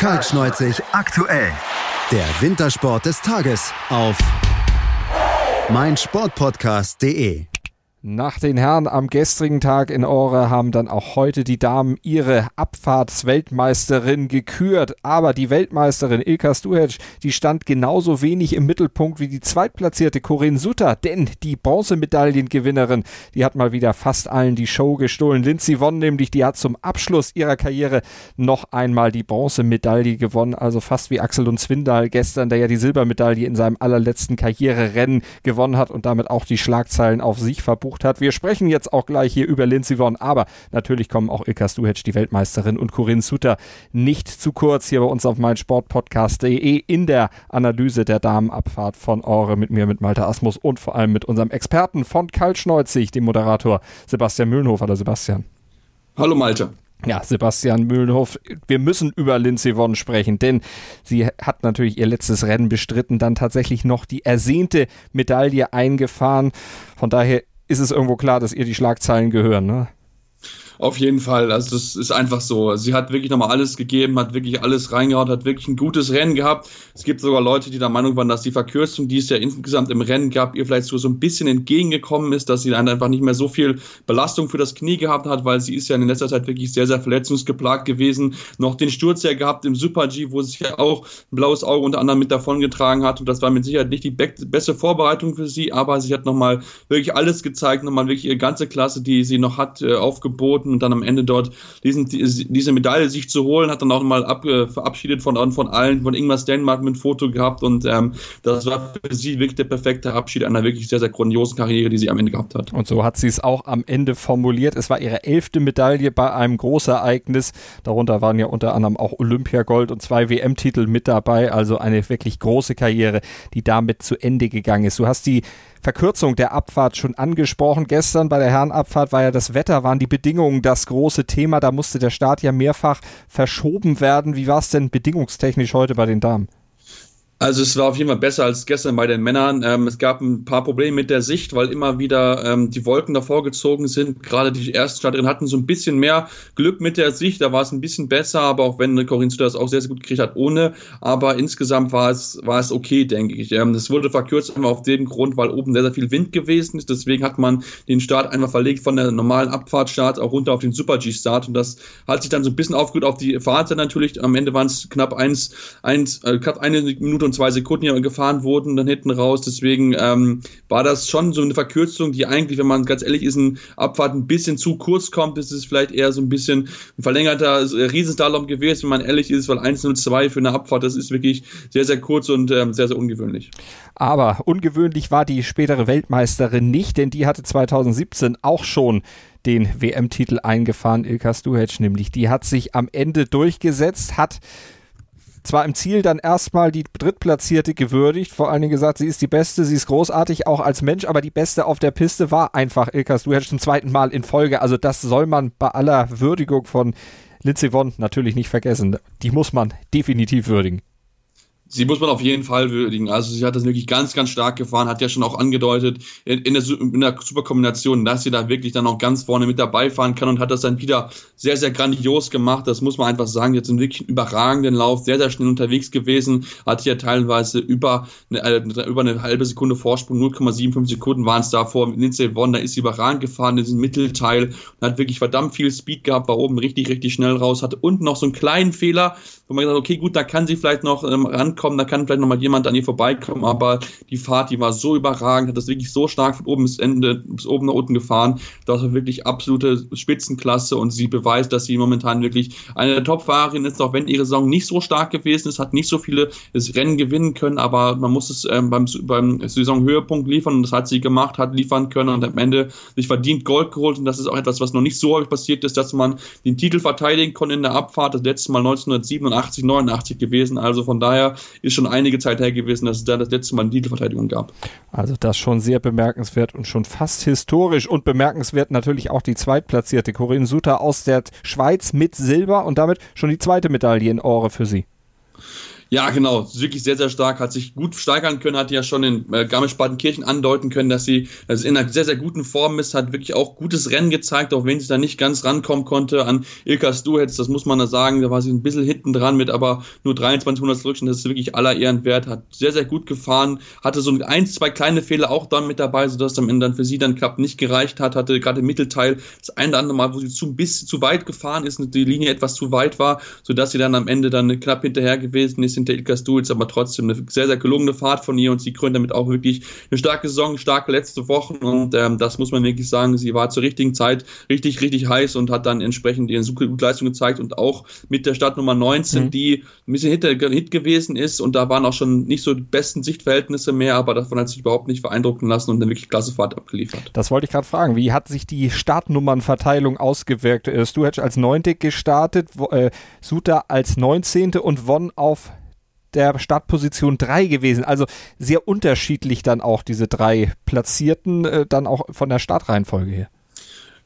Kaltschneuzig aktuell. Der Wintersport des Tages auf meinsportpodcast.de. Nach den Herren am gestrigen Tag in Ore haben dann auch heute die Damen ihre Abfahrtsweltmeisterin gekürt. Aber die Weltmeisterin Ilka Stuhec, die stand genauso wenig im Mittelpunkt wie die zweitplatzierte Corinne Sutter. Denn die Bronzemedaillengewinnerin, die hat mal wieder fast allen die Show gestohlen. Lindsay Vonn nämlich, die hat zum Abschluss ihrer Karriere noch einmal die Bronzemedaille gewonnen. Also fast wie Axel und Zwindal gestern, der ja die Silbermedaille in seinem allerletzten Karriererennen gewonnen hat und damit auch die Schlagzeilen auf sich verbucht gebucht hat. Wir sprechen jetzt auch gleich hier über Lindsey Vonn, aber natürlich kommen auch Ilka Stuhetsch, die Weltmeisterin, und Corinne Suter nicht zu kurz hier bei uns auf meinsportpodcast.de in der Analyse der Damenabfahrt von Ore mit mir, mit Malte Asmus und vor allem mit unserem Experten von Kaltschneuzig, dem Moderator Sebastian Mühlenhofer. Hallo Sebastian. Hallo Malte. Ja, Sebastian Mühlenhof, wir müssen über Lindsey Vonn sprechen, denn sie hat natürlich ihr letztes Rennen bestritten, dann tatsächlich noch die ersehnte Medaille eingefahren. Von daher ist es irgendwo klar, dass ihr die Schlagzeilen gehören, ne? Auf jeden Fall. Also das ist einfach so. Sie hat wirklich nochmal alles gegeben, hat wirklich alles reingehauen, hat wirklich ein gutes Rennen gehabt. Es gibt sogar Leute, die der Meinung waren, dass die Verkürzung, die es ja insgesamt im Rennen gab, ihr vielleicht so, so ein bisschen entgegengekommen ist, dass sie dann einfach nicht mehr so viel Belastung für das Knie gehabt hat, weil sie ist ja in letzter Zeit wirklich sehr, sehr verletzungsgeplagt gewesen. Noch den Sturz ja gehabt im Super G, wo sie ja auch ein blaues Auge unter anderem mit davongetragen hat. Und das war mit Sicherheit nicht die be beste Vorbereitung für sie, aber sie hat nochmal wirklich alles gezeigt, nochmal wirklich ihre ganze Klasse, die sie noch hat, äh, aufgeboten und dann am Ende dort diesen, diese Medaille sich zu holen, hat dann auch mal äh, verabschiedet von, von allen, von Ingmar Stenmark mit Foto gehabt und ähm, das war für sie wirklich der perfekte Abschied einer wirklich sehr, sehr grandiosen Karriere, die sie am Ende gehabt hat. Und so hat sie es auch am Ende formuliert. Es war ihre elfte Medaille bei einem Großereignis. Darunter waren ja unter anderem auch Olympiagold und zwei WM-Titel mit dabei. Also eine wirklich große Karriere, die damit zu Ende gegangen ist. Du hast die Verkürzung der Abfahrt schon angesprochen. Gestern bei der Herrenabfahrt war ja das Wetter, waren die Bedingungen das große Thema. Da musste der Start ja mehrfach verschoben werden. Wie war es denn bedingungstechnisch heute bei den Damen? Also es war auf jeden Fall besser als gestern bei den Männern. Ähm, es gab ein paar Probleme mit der Sicht, weil immer wieder ähm, die Wolken davor gezogen sind. Gerade die ersten Starterinnen hatten so ein bisschen mehr Glück mit der Sicht. Da war es ein bisschen besser, aber auch wenn Corinne Sutter das auch sehr, sehr gut gekriegt hat ohne. Aber insgesamt war es, war es okay, denke ich. Ähm, das wurde verkürzt immer auf dem Grund, weil oben sehr, sehr viel Wind gewesen ist. Deswegen hat man den Start einfach verlegt von der normalen Abfahrtstart auch runter auf den Super G-Start. Und das hat sich dann so ein bisschen aufgerührt auf die Fahrzeit natürlich. Am Ende waren es knapp eins, eins, äh, knapp eine Minute und zwei Sekunden gefahren wurden, dann hinten raus. Deswegen ähm, war das schon so eine Verkürzung, die eigentlich, wenn man ganz ehrlich ist, ein Abfahrt ein bisschen zu kurz kommt. Das ist vielleicht eher so ein bisschen ein verlängerter Riesenslalom gewesen, wenn man ehrlich ist, weil 1.02 für eine Abfahrt, das ist wirklich sehr, sehr kurz und ähm, sehr, sehr ungewöhnlich. Aber ungewöhnlich war die spätere Weltmeisterin nicht, denn die hatte 2017 auch schon den WM-Titel eingefahren, Ilka Stuhetsch nämlich. Die hat sich am Ende durchgesetzt, hat zwar im Ziel dann erstmal die Drittplatzierte gewürdigt, vor allen Dingen gesagt, sie ist die Beste, sie ist großartig, auch als Mensch, aber die Beste auf der Piste war einfach Ilkas. Du hättest zum zweiten Mal in Folge. Also das soll man bei aller Würdigung von Lindsey Vonn natürlich nicht vergessen. Die muss man definitiv würdigen sie muss man auf jeden Fall würdigen. Also sie hat das wirklich ganz, ganz stark gefahren, hat ja schon auch angedeutet in, in, der, in der Superkombination, dass sie da wirklich dann auch ganz vorne mit dabei fahren kann und hat das dann wieder sehr, sehr grandios gemacht. Das muss man einfach sagen. Jetzt einen wirklich überragenden Lauf, sehr, sehr schnell unterwegs gewesen, hat ja teilweise über eine, äh, über eine halbe Sekunde Vorsprung, 0,75 Sekunden waren es da vor Lindsay Vonn, da ist sie überragend gefahren in diesem Mittelteil und hat wirklich verdammt viel Speed gehabt, war oben richtig, richtig schnell raus, hatte unten noch so einen kleinen Fehler, wo man gesagt hat, okay, gut, da kann sie vielleicht noch ähm, rankommen, da kann vielleicht noch mal jemand an ihr vorbeikommen, aber die Fahrt, die war so überragend, hat das wirklich so stark von oben bis Ende, bis oben nach unten gefahren. Das war wirklich absolute Spitzenklasse und sie beweist, dass sie momentan wirklich eine der Top-Fahrerinnen ist, auch wenn ihre Saison nicht so stark gewesen ist, hat nicht so viele Rennen gewinnen können, aber man muss es ähm, beim, beim Saisonhöhepunkt liefern und das hat sie gemacht, hat liefern können und am Ende sich verdient Gold geholt und das ist auch etwas, was noch nicht so häufig passiert ist, dass man den Titel verteidigen konnte in der Abfahrt. Das letzte Mal 1987 88, 89 gewesen. Also von daher ist schon einige Zeit her gewesen, dass es da das letzte Mal eine Titelverteidigung gab. Also das schon sehr bemerkenswert und schon fast historisch und bemerkenswert natürlich auch die zweitplatzierte Corinne Suter aus der Schweiz mit Silber und damit schon die zweite Medaille in Ore für sie. Ja, genau. Wirklich sehr, sehr stark. Hat sich gut steigern können. Hat ja schon in äh, Garmisch-Partenkirchen andeuten können, dass sie also in einer sehr, sehr guten Form ist. Hat wirklich auch gutes Rennen gezeigt, auch wenn sie da nicht ganz rankommen konnte an Ilka Stuhetz. Das muss man da sagen. Da war sie ein bisschen hinten dran mit, aber nur 23 Hundertstel Rückstand. Das ist wirklich aller Ehren wert. Hat sehr, sehr gut gefahren. Hatte so ein, zwei kleine Fehler auch dann mit dabei, sodass am Ende dann für sie dann klappt nicht gereicht hat. Hatte gerade im Mittelteil das eine oder andere Mal, wo sie zu, ein bisschen zu weit gefahren ist und die Linie etwas zu weit war, sodass sie dann am Ende dann knapp hinterher gewesen ist hinter Ilka Stuhl, aber trotzdem eine sehr, sehr gelungene Fahrt von ihr und sie krönt damit auch wirklich eine starke Saison, starke letzte Wochen und ähm, das muss man wirklich sagen, sie war zur richtigen Zeit richtig, richtig heiß und hat dann entsprechend ihren super gute Leistung gezeigt und auch mit der Startnummer 19, mhm. die ein bisschen hinter Hit gewesen ist und da waren auch schon nicht so die besten Sichtverhältnisse mehr, aber davon hat sich überhaupt nicht beeindrucken lassen und eine wirklich klasse Fahrt abgeliefert. Das wollte ich gerade fragen. Wie hat sich die Startnummernverteilung ausgewirkt? Äh, Stuhetsch als 9. gestartet, äh, Suter als 19. und Won auf der Startposition 3 gewesen. Also sehr unterschiedlich dann auch diese drei Platzierten, äh, dann auch von der Startreihenfolge her.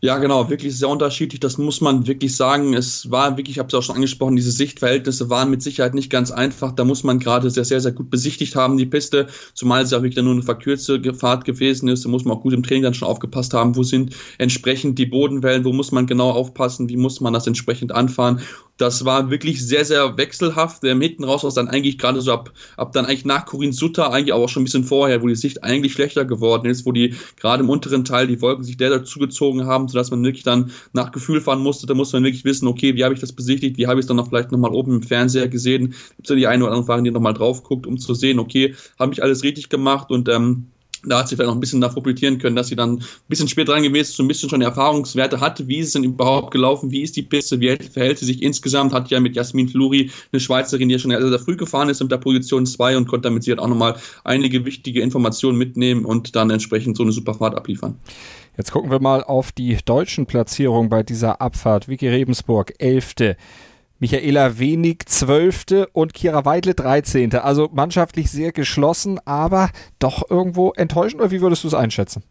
Ja, genau, wirklich sehr unterschiedlich. Das muss man wirklich sagen. Es war wirklich, ich habe es auch schon angesprochen, diese Sichtverhältnisse waren mit Sicherheit nicht ganz einfach. Da muss man gerade sehr, sehr, sehr gut besichtigt haben, die Piste, zumal es ja wirklich nur eine verkürzte Fahrt gewesen ist. Da muss man auch gut im Training dann schon aufgepasst haben, wo sind entsprechend die Bodenwellen, wo muss man genau aufpassen, wie muss man das entsprechend anfahren. Das war wirklich sehr, sehr wechselhaft. Ähm, hinten raus war es dann eigentlich gerade so ab, ab dann eigentlich nach Corinne Sutter, eigentlich auch schon ein bisschen vorher, wo die Sicht eigentlich schlechter geworden ist, wo die gerade im unteren Teil die Wolken sich der zugezogen haben, sodass man wirklich dann nach Gefühl fahren musste. Da muss man wirklich wissen, okay, wie habe ich das besichtigt, wie habe ich es dann noch vielleicht nochmal oben im Fernseher gesehen. Gibt es ja die eine oder andere Fahrerin, die nochmal drauf guckt, um zu sehen, okay, habe ich alles richtig gemacht und ähm, da hat sie vielleicht noch ein bisschen davor profitieren können, dass sie dann ein bisschen spät dran gewesen ist, so ein bisschen schon Erfahrungswerte hatte. Wie ist es denn überhaupt gelaufen? Wie ist die Piste? Wie verhält sie sich insgesamt? Hat ja mit Jasmin Fluri eine Schweizerin, die ja schon sehr, sehr früh gefahren ist mit der Position 2 und konnte damit sie halt auch nochmal einige wichtige Informationen mitnehmen und dann entsprechend so eine super Fahrt abliefern. Jetzt gucken wir mal auf die deutschen Platzierungen bei dieser Abfahrt. Vicky Rebensburg, 11. Michaela Wenig zwölfte und Kira Weidle dreizehnte. Also mannschaftlich sehr geschlossen, aber doch irgendwo enttäuschend. Oder wie würdest du es einschätzen?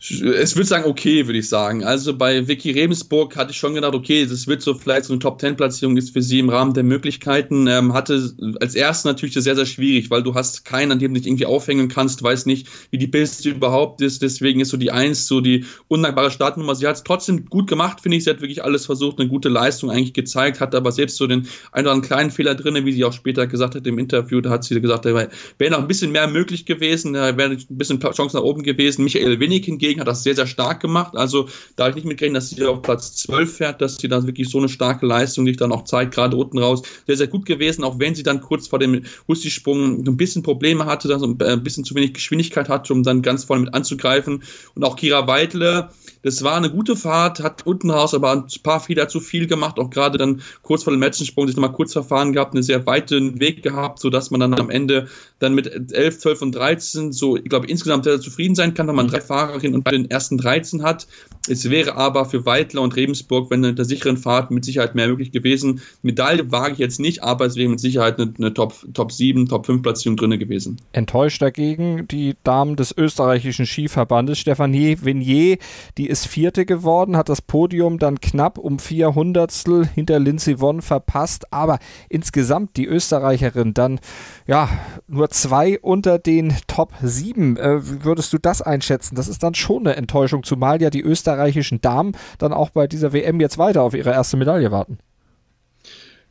Es würde sagen, okay, würde ich sagen. Also bei Vicky Rebensburg hatte ich schon gedacht, okay, das wird so vielleicht so eine Top-10-Platzierung ist für sie im Rahmen der Möglichkeiten. Ähm, hatte als erstes natürlich sehr, sehr schwierig, weil du hast keinen, an dem du dich irgendwie aufhängen kannst, weiß nicht, wie die Piste überhaupt ist. Deswegen ist so die Eins so die undankbare Startnummer. Sie hat es trotzdem gut gemacht, finde ich. Sie hat wirklich alles versucht, eine gute Leistung eigentlich gezeigt, hat aber selbst so den einen oder anderen kleinen Fehler drin, wie sie auch später gesagt hat im Interview. Da hat sie gesagt, da wäre noch ein bisschen mehr möglich gewesen, da wäre ein bisschen Chance nach oben gewesen. Michael Winnig hingegen Ding, hat das sehr, sehr stark gemacht. Also da habe ich nicht mitgerechnet, dass sie auf Platz 12 fährt, dass sie da wirklich so eine starke Leistung, die dann auch zeigt, gerade unten raus, sehr, sehr gut gewesen, auch wenn sie dann kurz vor dem Husti-Sprung ein bisschen Probleme hatte, dass ein bisschen zu wenig Geschwindigkeit hatte, um dann ganz vorne mit anzugreifen. Und auch Kira Weidle, das war eine gute Fahrt, hat unten raus aber ein paar Fehler zu viel gemacht, auch gerade dann kurz vor dem letzten Sprung sich nochmal kurz verfahren gehabt, einen sehr weiten Weg gehabt, sodass man dann am Ende dann mit 11, 12 und 13 so, ich glaube, insgesamt sehr zufrieden sein kann, wenn man drei Fahrerinnen und bei den ersten 13 hat. Es wäre aber für Weidler und Rebensburg, wenn in der sicheren Fahrt mit Sicherheit mehr möglich gewesen. Medaille wage ich jetzt nicht, aber es wäre mit Sicherheit eine, eine Top, Top 7, Top 5 Platzierung drin gewesen. Enttäuscht dagegen die Damen des österreichischen Skiverbandes, Stefanie Venier, die ist Vierte geworden, hat das Podium dann knapp um vier Hundertstel hinter Lindsey Vonn verpasst, aber insgesamt die Österreicherin dann ja nur zwei unter den Top 7. Äh, würdest du das einschätzen? Das ist dann schon eine Enttäuschung, zumal ja die österreichischen Damen dann auch bei dieser WM jetzt weiter auf ihre erste Medaille warten.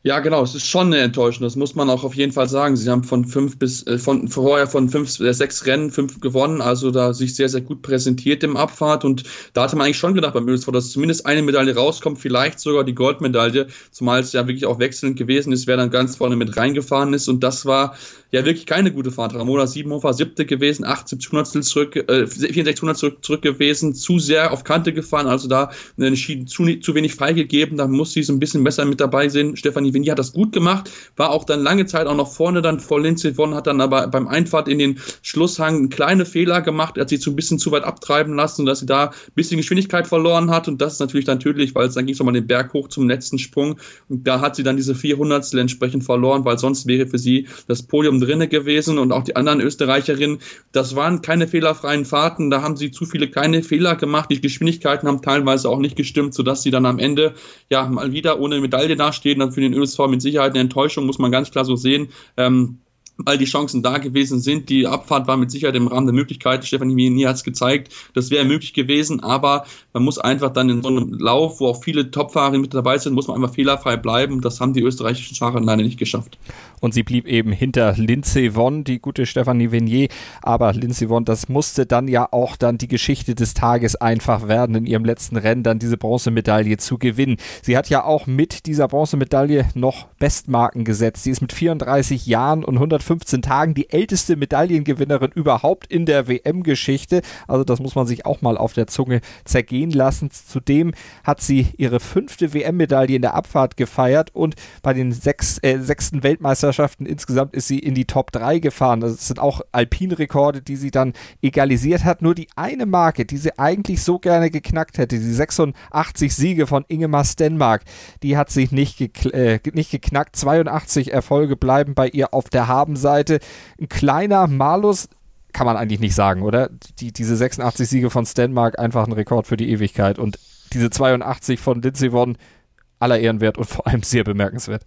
Ja, genau, es ist schon eine Enttäuschung, das muss man auch auf jeden Fall sagen. Sie haben von fünf bis, äh, von vorher von fünf, äh, sechs Rennen, fünf gewonnen, also da sich sehr, sehr gut präsentiert im Abfahrt und da hatte man eigentlich schon gedacht beim Ölsford, dass zumindest eine Medaille rauskommt, vielleicht sogar die Goldmedaille, zumal es ja wirklich auch wechselnd gewesen ist, wer dann ganz vorne mit reingefahren ist und das war ja wirklich keine gute Fahrt. Ramona Siebenhofer siebte gewesen, 78 Hundertstel zurück, äh, 64 Hundertstel zurück, zurück gewesen, zu sehr auf Kante gefahren, also da entschieden zu, zu wenig freigegeben, da muss sie so ein bisschen besser mit dabei sein. Stefanie Vinny hat das gut gemacht, war auch dann lange Zeit auch noch vorne dann vor Lindsay Vonn, hat dann aber beim Einfahrt in den Schlusshang kleine Fehler gemacht, hat sie zu ein bisschen zu weit abtreiben lassen, dass sie da ein bisschen Geschwindigkeit verloren hat und das ist natürlich dann tödlich, weil es dann ging es nochmal den Berg hoch zum letzten Sprung und da hat sie dann diese 400 entsprechend verloren, weil sonst wäre für sie das Podium drinne gewesen und auch die anderen Österreicherinnen. Das waren keine fehlerfreien Fahrten, da haben sie zu viele kleine Fehler gemacht. Die Geschwindigkeiten haben teilweise auch nicht gestimmt, sodass sie dann am Ende ja mal wieder ohne Medaille dastehen. Dann für den USV mit Sicherheit eine Enttäuschung, muss man ganz klar so sehen. Ähm, all die Chancen da gewesen sind. Die Abfahrt war mit Sicherheit im Rahmen der Möglichkeiten. Stefanie Mieni hat es gezeigt, das wäre möglich gewesen, aber man muss einfach dann in so einem Lauf, wo auch viele Topfahrer mit dabei sind, muss man einfach fehlerfrei bleiben. Das haben die österreichischen Fahrer leider nicht geschafft. Und sie blieb eben hinter Lindsay Vonn, die gute Stefanie Venier. Aber Lindsay Vonn, das musste dann ja auch dann die Geschichte des Tages einfach werden, in ihrem letzten Rennen dann diese Bronzemedaille zu gewinnen. Sie hat ja auch mit dieser Bronzemedaille noch Bestmarken gesetzt. Sie ist mit 34 Jahren und 100 115 Tagen die älteste Medaillengewinnerin überhaupt in der WM-Geschichte. Also das muss man sich auch mal auf der Zunge zergehen lassen. Zudem hat sie ihre fünfte WM-Medaille in der Abfahrt gefeiert und bei den sechs, äh, sechsten Weltmeisterschaften insgesamt ist sie in die Top 3 gefahren. Das sind auch Alpinrekorde, die sie dann egalisiert hat. Nur die eine Marke, die sie eigentlich so gerne geknackt hätte, die 86 Siege von Ingemar Stenmark, die hat sich nicht, gekl äh, nicht geknackt. 82 Erfolge bleiben bei ihr auf der Haben Seite ein kleiner Malus, kann man eigentlich nicht sagen, oder? Die, diese 86 Siege von Stenmark, einfach ein Rekord für die Ewigkeit. Und diese 82 von Lindsey Vonn, aller Ehrenwert und vor allem sehr bemerkenswert.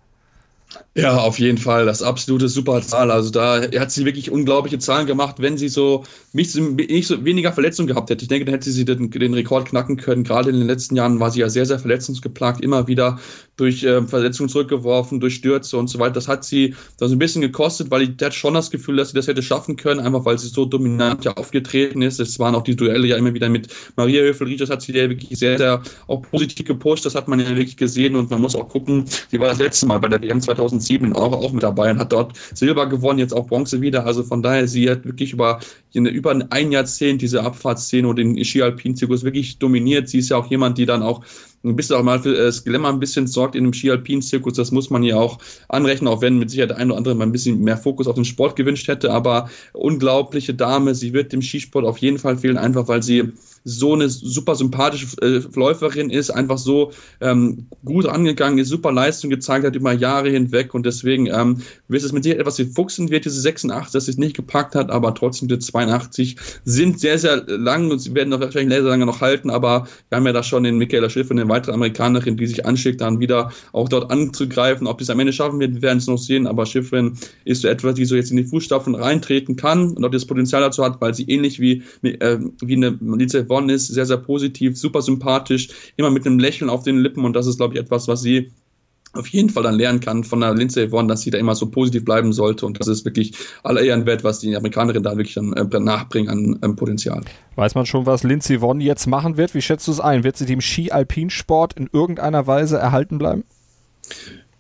Ja, auf jeden Fall. Das absolute super Zahl. Also da hat sie wirklich unglaubliche Zahlen gemacht, wenn sie so nicht, nicht so weniger Verletzungen gehabt hätte. Ich denke, dann hätte sie den, den, Rekord knacken können. Gerade in den letzten Jahren war sie ja sehr, sehr verletzungsgeplagt, immer wieder durch äh, Verletzungen zurückgeworfen, durch Stürze und so weiter. Das hat sie da so ein bisschen gekostet, weil ich hatte schon das Gefühl, dass sie das hätte schaffen können, einfach weil sie so dominant ja aufgetreten ist. Es waren auch die Duelle ja immer wieder mit Maria Höfel-Riesch, das hat sie ja wirklich sehr, sehr auch positiv gepusht. Das hat man ja wirklich gesehen und man muss auch gucken, sie war das letzte Mal bei der WM 2007 2007 auch, auch mit dabei und hat dort Silber gewonnen, jetzt auch Bronze wieder. Also von daher, sie hat wirklich über, über ein Jahrzehnt diese Abfahrtsszene und den Ski-Alpin-Zirkus wirklich dominiert. Sie ist ja auch jemand, die dann auch ein bisschen auch mal für das Glamour ein bisschen sorgt in dem Ski-Alpin-Zirkus. Das muss man ja auch anrechnen, auch wenn mit Sicherheit der eine oder andere mal ein bisschen mehr Fokus auf den Sport gewünscht hätte. Aber unglaubliche Dame, sie wird dem Skisport auf jeden Fall fehlen, einfach weil sie so eine super sympathische äh, Läuferin ist, einfach so ähm, gut angegangen ist, super Leistung gezeigt hat über Jahre hinweg und deswegen ähm, wird es mit Sicherheit etwas fuchsen wird, diese 86, dass sie es nicht gepackt hat, aber trotzdem die 82 sind sehr, sehr lang und sie werden noch wahrscheinlich sehr, sehr lange noch halten, aber wir haben ja da schon den Michaela Schiff und eine weitere Amerikanerin, die sich anschickt, dann wieder auch dort anzugreifen. Ob es am Ende schaffen wird, wir werden es noch sehen, aber Schiffrin ist so etwas, die so jetzt in die Fußstapfen reintreten kann. Und auch das Potenzial dazu hat, weil sie ähnlich wie, äh, wie eine Lisa Bonn ist, sehr, sehr positiv, super sympathisch, immer mit einem Lächeln auf den Lippen. Und das ist, glaube ich, etwas, was sie auf jeden Fall dann lernen kann von der Lindsay Vonn, dass sie da immer so positiv bleiben sollte und das ist wirklich aller Ehren wert, was die Amerikanerin da wirklich dann äh, nachbringen an Potenzial. Weiß man schon, was Lindsay Vonn jetzt machen wird? Wie schätzt du es ein? Wird sie dem Ski-Alpinsport in irgendeiner Weise erhalten bleiben?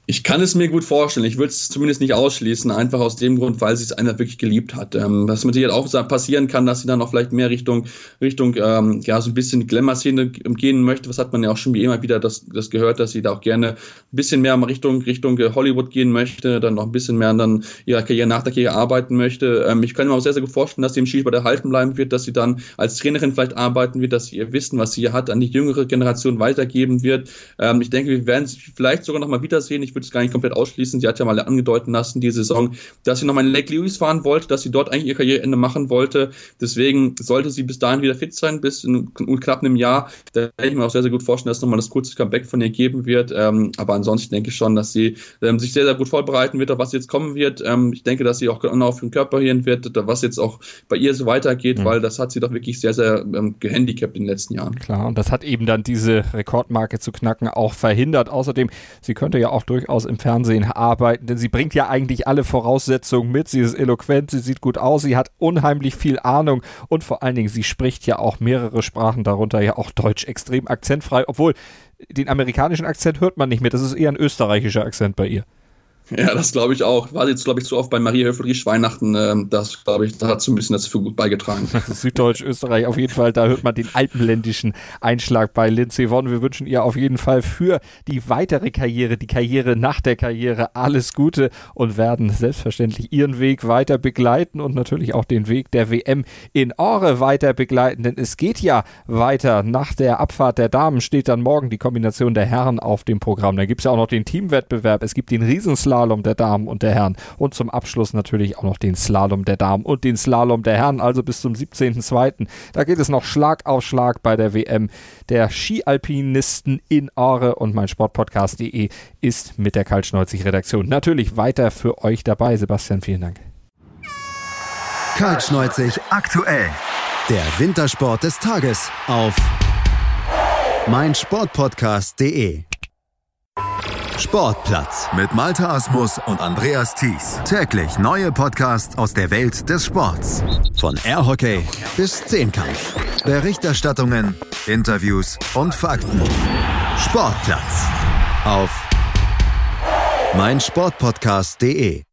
Ich kann es mir gut vorstellen. Ich würde es zumindest nicht ausschließen, einfach aus dem Grund, weil sie es einer wirklich geliebt hat. Ähm, was mit sicher auch passieren kann, dass sie dann auch vielleicht mehr Richtung, Richtung, ähm, ja, so ein bisschen Glamour-Szene gehen möchte. Was hat man ja auch schon wie immer wieder das, das gehört, dass sie da auch gerne ein bisschen mehr Richtung, Richtung Hollywood gehen möchte, dann noch ein bisschen mehr dann ihrer Karriere nach der Karriere arbeiten möchte. Ähm, ich kann mir auch sehr, sehr gut vorstellen, dass sie im Skisport erhalten bleiben wird, dass sie dann als Trainerin vielleicht arbeiten wird, dass sie ihr Wissen, was sie hier hat, an die jüngere Generation weitergeben wird. Ähm, ich denke, wir werden sie vielleicht sogar noch mal wiedersehen. Ich würde es gar nicht komplett ausschließen. Sie hat ja mal angedeuten lassen, die Saison, dass sie nochmal in Lake Lewis fahren wollte, dass sie dort eigentlich ihr Karriereende machen wollte. Deswegen sollte sie bis dahin wieder fit sein, bis in, in knapp einem Jahr. Da kann ich mir auch sehr, sehr gut vorstellen, dass nochmal das kurze Comeback von ihr geben wird. Ähm, aber ansonsten denke ich schon, dass sie ähm, sich sehr, sehr gut vorbereiten wird, auf was jetzt kommen wird. Ähm, ich denke, dass sie auch genau auf den Körper hin wird, was jetzt auch bei ihr so weitergeht, mhm. weil das hat sie doch wirklich sehr, sehr ähm, gehandicapt in den letzten Jahren. Klar, und das hat eben dann diese Rekordmarke zu knacken auch verhindert. Außerdem, sie könnte ja auch durchaus im Fernsehen arbeiten, denn sie bringt ja eigentlich alle Voraussetzungen mit. Sie ist eloquent, sie sieht gut aus, sie hat unheimlich viel Ahnung und vor allen Dingen, sie spricht ja auch mehrere Sprachen, darunter ja auch Deutsch extrem akzentfrei, obwohl den amerikanischen Akzent hört man nicht mehr. Das ist eher ein österreichischer Akzent bei ihr. Ja, das glaube ich auch. War jetzt, glaube ich, zu oft bei Maria Höfel-Riesch Weihnachten. Ähm, das, glaube ich, hat so ein bisschen dazu gut beigetragen. Süddeutsch, Österreich, auf jeden Fall, da hört man den alpenländischen Einschlag bei Lindsay Vonn. Wir wünschen ihr auf jeden Fall für die weitere Karriere, die Karriere nach der Karriere alles Gute und werden selbstverständlich ihren Weg weiter begleiten und natürlich auch den Weg der WM in Ore weiter begleiten, denn es geht ja weiter. Nach der Abfahrt der Damen steht dann morgen die Kombination der Herren auf dem Programm. Da gibt es ja auch noch den Teamwettbewerb. Es gibt den Riesenslalom Slalom der Damen und der Herren und zum Abschluss natürlich auch noch den Slalom der Damen und den Slalom der Herren, also bis zum 17.02. Da geht es noch Schlag auf Schlag bei der WM der Skialpinisten in Aare und mein Sportpodcast.de ist mit der Kaltschneuzig-Redaktion natürlich weiter für euch dabei. Sebastian, vielen Dank. Kaltschneuzig aktuell. Der Wintersport des Tages auf meinsportpodcast.de. Sportplatz mit Malta Asmus und Andreas Thies. Täglich neue Podcasts aus der Welt des Sports. Von Airhockey bis Zehnkampf. Berichterstattungen, Interviews und Fakten. Sportplatz auf meinsportpodcast.de.